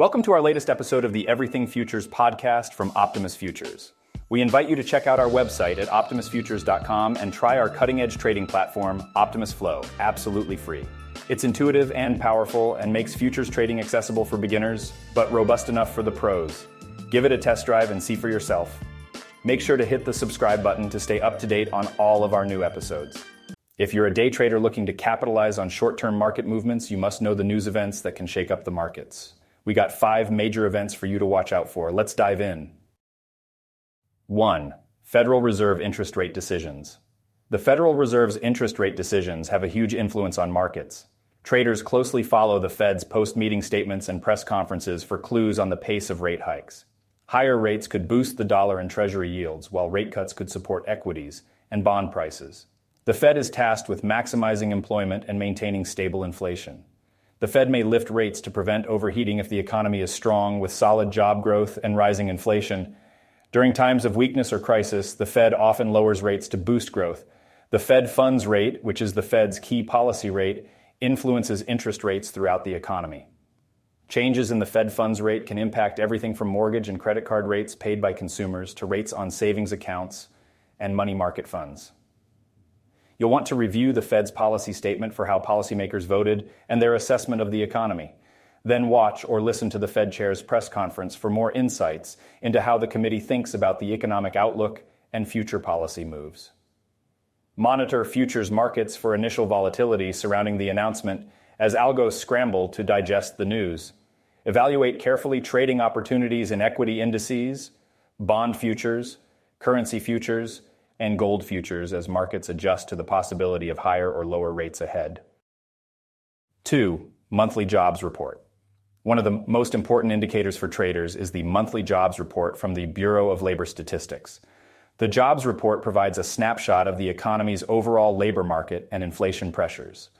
Welcome to our latest episode of the Everything Futures podcast from Optimus Futures. We invite you to check out our website at optimusfutures.com and try our cutting edge trading platform, Optimus Flow, absolutely free. It's intuitive and powerful and makes futures trading accessible for beginners, but robust enough for the pros. Give it a test drive and see for yourself. Make sure to hit the subscribe button to stay up to date on all of our new episodes. If you're a day trader looking to capitalize on short term market movements, you must know the news events that can shake up the markets. We got five major events for you to watch out for. Let's dive in. 1. Federal Reserve interest rate decisions. The Federal Reserve's interest rate decisions have a huge influence on markets. Traders closely follow the Fed's post meeting statements and press conferences for clues on the pace of rate hikes. Higher rates could boost the dollar and Treasury yields, while rate cuts could support equities and bond prices. The Fed is tasked with maximizing employment and maintaining stable inflation. The Fed may lift rates to prevent overheating if the economy is strong with solid job growth and rising inflation. During times of weakness or crisis, the Fed often lowers rates to boost growth. The Fed funds rate, which is the Fed's key policy rate, influences interest rates throughout the economy. Changes in the Fed funds rate can impact everything from mortgage and credit card rates paid by consumers to rates on savings accounts and money market funds. You'll want to review the Fed's policy statement for how policymakers voted and their assessment of the economy. Then watch or listen to the Fed chair's press conference for more insights into how the committee thinks about the economic outlook and future policy moves. Monitor futures markets for initial volatility surrounding the announcement as algos scramble to digest the news. Evaluate carefully trading opportunities in equity indices, bond futures, currency futures, and gold futures as markets adjust to the possibility of higher or lower rates ahead. 2. Monthly Jobs Report. One of the most important indicators for traders is the monthly jobs report from the Bureau of Labor Statistics. The jobs report provides a snapshot of the economy's overall labor market and inflation pressures.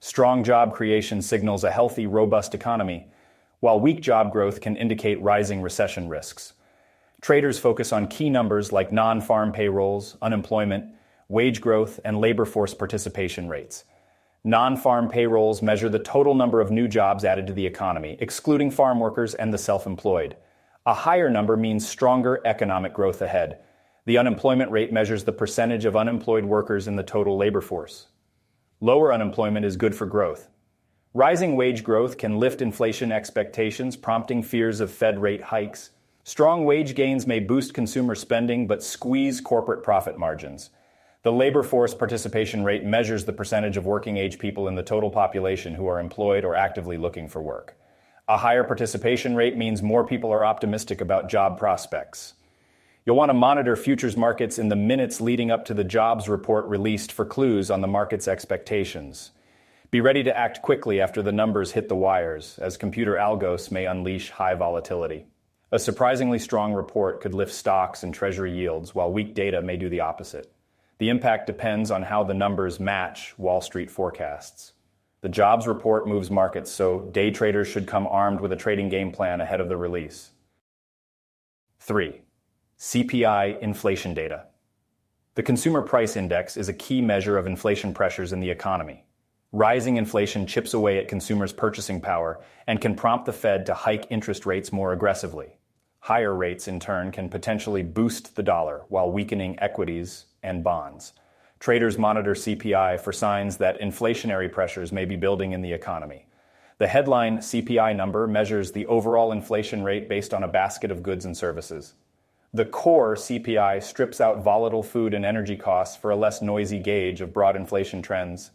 Strong job creation signals a healthy, robust economy, while weak job growth can indicate rising recession risks. Traders focus on key numbers like non farm payrolls, unemployment, wage growth, and labor force participation rates. Non farm payrolls measure the total number of new jobs added to the economy, excluding farm workers and the self employed. A higher number means stronger economic growth ahead. The unemployment rate measures the percentage of unemployed workers in the total labor force. Lower unemployment is good for growth. Rising wage growth can lift inflation expectations, prompting fears of Fed rate hikes. Strong wage gains may boost consumer spending but squeeze corporate profit margins. The labor force participation rate measures the percentage of working age people in the total population who are employed or actively looking for work. A higher participation rate means more people are optimistic about job prospects. You'll want to monitor futures markets in the minutes leading up to the jobs report released for clues on the market's expectations. Be ready to act quickly after the numbers hit the wires, as computer algos may unleash high volatility. A surprisingly strong report could lift stocks and treasury yields, while weak data may do the opposite. The impact depends on how the numbers match Wall Street forecasts. The jobs report moves markets, so day traders should come armed with a trading game plan ahead of the release. 3. CPI inflation data. The Consumer Price Index is a key measure of inflation pressures in the economy. Rising inflation chips away at consumers' purchasing power and can prompt the Fed to hike interest rates more aggressively. Higher rates, in turn, can potentially boost the dollar while weakening equities and bonds. Traders monitor CPI for signs that inflationary pressures may be building in the economy. The headline CPI number measures the overall inflation rate based on a basket of goods and services. The core CPI strips out volatile food and energy costs for a less noisy gauge of broad inflation trends.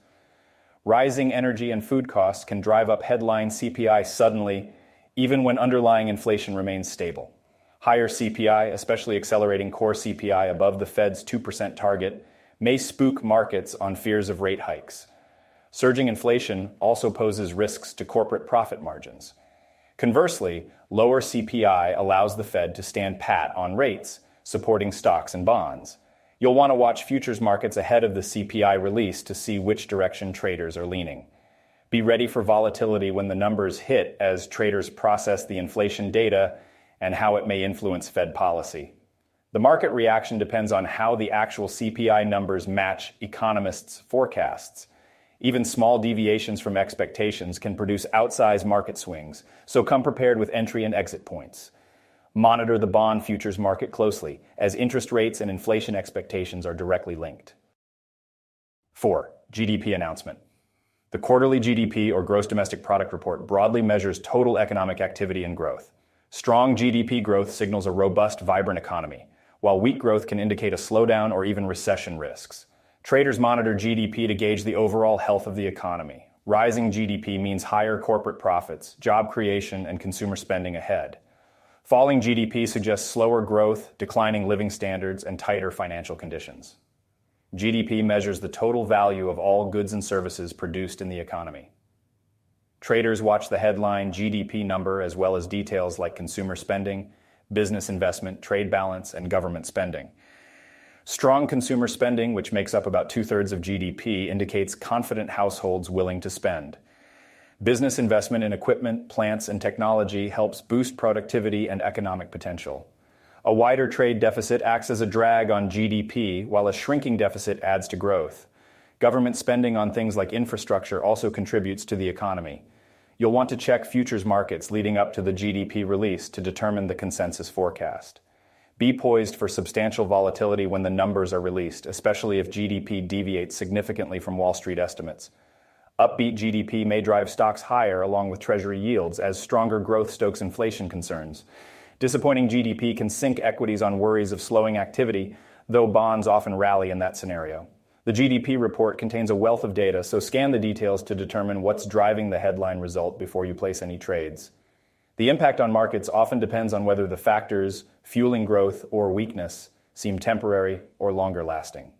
Rising energy and food costs can drive up headline CPI suddenly, even when underlying inflation remains stable. Higher CPI, especially accelerating core CPI above the Fed's 2% target, may spook markets on fears of rate hikes. Surging inflation also poses risks to corporate profit margins. Conversely, lower CPI allows the Fed to stand pat on rates, supporting stocks and bonds. You'll want to watch futures markets ahead of the CPI release to see which direction traders are leaning. Be ready for volatility when the numbers hit as traders process the inflation data and how it may influence Fed policy. The market reaction depends on how the actual CPI numbers match economists' forecasts. Even small deviations from expectations can produce outsized market swings, so come prepared with entry and exit points. Monitor the bond futures market closely, as interest rates and inflation expectations are directly linked. 4. GDP announcement. The quarterly GDP or gross domestic product report broadly measures total economic activity and growth. Strong GDP growth signals a robust, vibrant economy, while weak growth can indicate a slowdown or even recession risks. Traders monitor GDP to gauge the overall health of the economy. Rising GDP means higher corporate profits, job creation, and consumer spending ahead. Falling GDP suggests slower growth, declining living standards, and tighter financial conditions. GDP measures the total value of all goods and services produced in the economy. Traders watch the headline GDP number as well as details like consumer spending, business investment, trade balance, and government spending. Strong consumer spending, which makes up about two thirds of GDP, indicates confident households willing to spend. Business investment in equipment, plants, and technology helps boost productivity and economic potential. A wider trade deficit acts as a drag on GDP, while a shrinking deficit adds to growth. Government spending on things like infrastructure also contributes to the economy. You'll want to check futures markets leading up to the GDP release to determine the consensus forecast. Be poised for substantial volatility when the numbers are released, especially if GDP deviates significantly from Wall Street estimates. Upbeat GDP may drive stocks higher along with Treasury yields as stronger growth stokes inflation concerns. Disappointing GDP can sink equities on worries of slowing activity, though bonds often rally in that scenario. The GDP report contains a wealth of data, so scan the details to determine what's driving the headline result before you place any trades. The impact on markets often depends on whether the factors fueling growth or weakness seem temporary or longer lasting.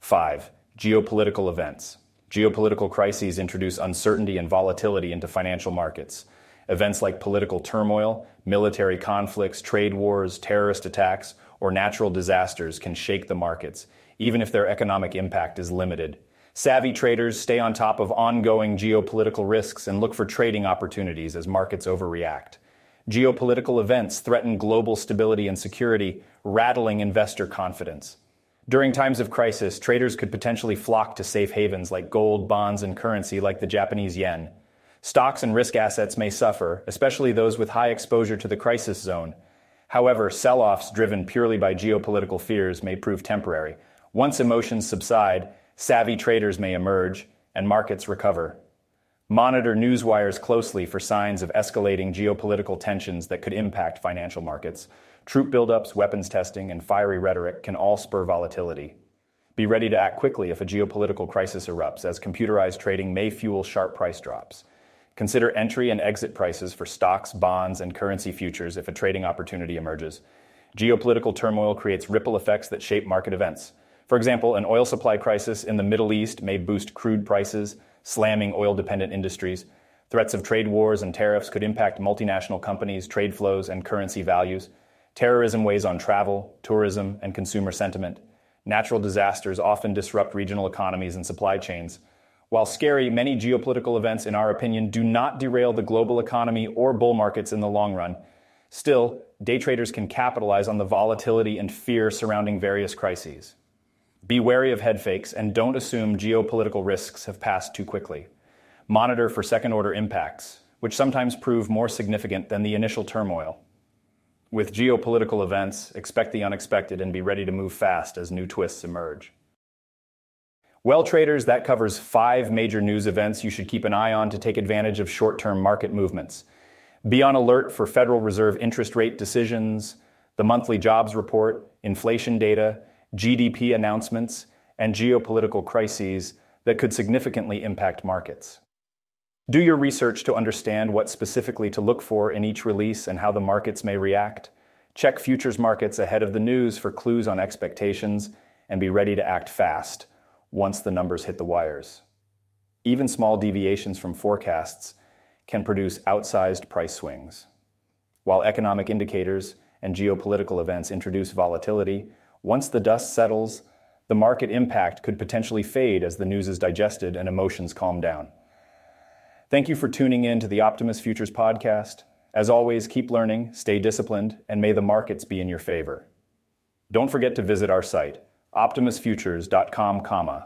5. Geopolitical events. Geopolitical crises introduce uncertainty and volatility into financial markets. Events like political turmoil, military conflicts, trade wars, terrorist attacks, or natural disasters can shake the markets, even if their economic impact is limited. Savvy traders stay on top of ongoing geopolitical risks and look for trading opportunities as markets overreact. Geopolitical events threaten global stability and security, rattling investor confidence. During times of crisis, traders could potentially flock to safe havens like gold, bonds, and currency like the Japanese yen. Stocks and risk assets may suffer, especially those with high exposure to the crisis zone. However, sell offs driven purely by geopolitical fears may prove temporary. Once emotions subside, savvy traders may emerge, and markets recover. Monitor news wires closely for signs of escalating geopolitical tensions that could impact financial markets. Troop buildups, weapons testing, and fiery rhetoric can all spur volatility. Be ready to act quickly if a geopolitical crisis erupts, as computerized trading may fuel sharp price drops. Consider entry and exit prices for stocks, bonds, and currency futures if a trading opportunity emerges. Geopolitical turmoil creates ripple effects that shape market events. For example, an oil supply crisis in the Middle East may boost crude prices, slamming oil dependent industries. Threats of trade wars and tariffs could impact multinational companies, trade flows, and currency values. Terrorism weighs on travel, tourism, and consumer sentiment. Natural disasters often disrupt regional economies and supply chains. While scary, many geopolitical events, in our opinion, do not derail the global economy or bull markets in the long run. Still, day traders can capitalize on the volatility and fear surrounding various crises. Be wary of head fakes and don't assume geopolitical risks have passed too quickly. Monitor for second order impacts, which sometimes prove more significant than the initial turmoil. With geopolitical events, expect the unexpected and be ready to move fast as new twists emerge. Well, traders, that covers five major news events you should keep an eye on to take advantage of short term market movements. Be on alert for Federal Reserve interest rate decisions, the monthly jobs report, inflation data, GDP announcements, and geopolitical crises that could significantly impact markets. Do your research to understand what specifically to look for in each release and how the markets may react. Check futures markets ahead of the news for clues on expectations and be ready to act fast once the numbers hit the wires. Even small deviations from forecasts can produce outsized price swings. While economic indicators and geopolitical events introduce volatility, once the dust settles, the market impact could potentially fade as the news is digested and emotions calm down. Thank you for tuning in to the Optimus Futures podcast. As always, keep learning, stay disciplined, and may the markets be in your favor. Don't forget to visit our site, optimusfutures.com,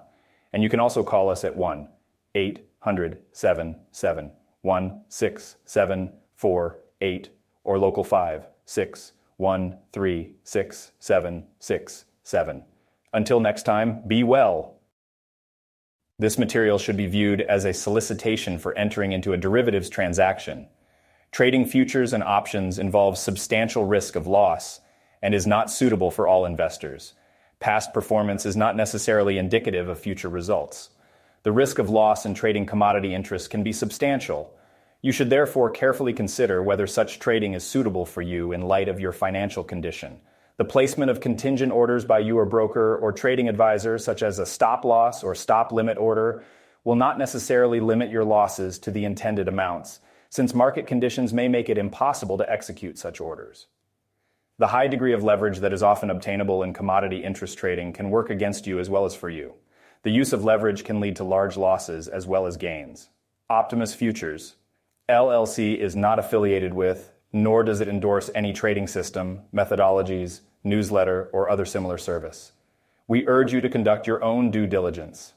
And you can also call us at 1 800 77 1674 or local 5 6 1 3 6 7 6 7. Until next time, be well. This material should be viewed as a solicitation for entering into a derivatives transaction. Trading futures and options involves substantial risk of loss and is not suitable for all investors. Past performance is not necessarily indicative of future results. The risk of loss in trading commodity interests can be substantial. You should therefore carefully consider whether such trading is suitable for you in light of your financial condition. The placement of contingent orders by your broker or trading advisor, such as a stop loss or stop limit order, will not necessarily limit your losses to the intended amounts, since market conditions may make it impossible to execute such orders. The high degree of leverage that is often obtainable in commodity interest trading can work against you as well as for you. The use of leverage can lead to large losses as well as gains. Optimus Futures, LLC is not affiliated with, nor does it endorse any trading system, methodologies, newsletter, or other similar service. We urge you to conduct your own due diligence.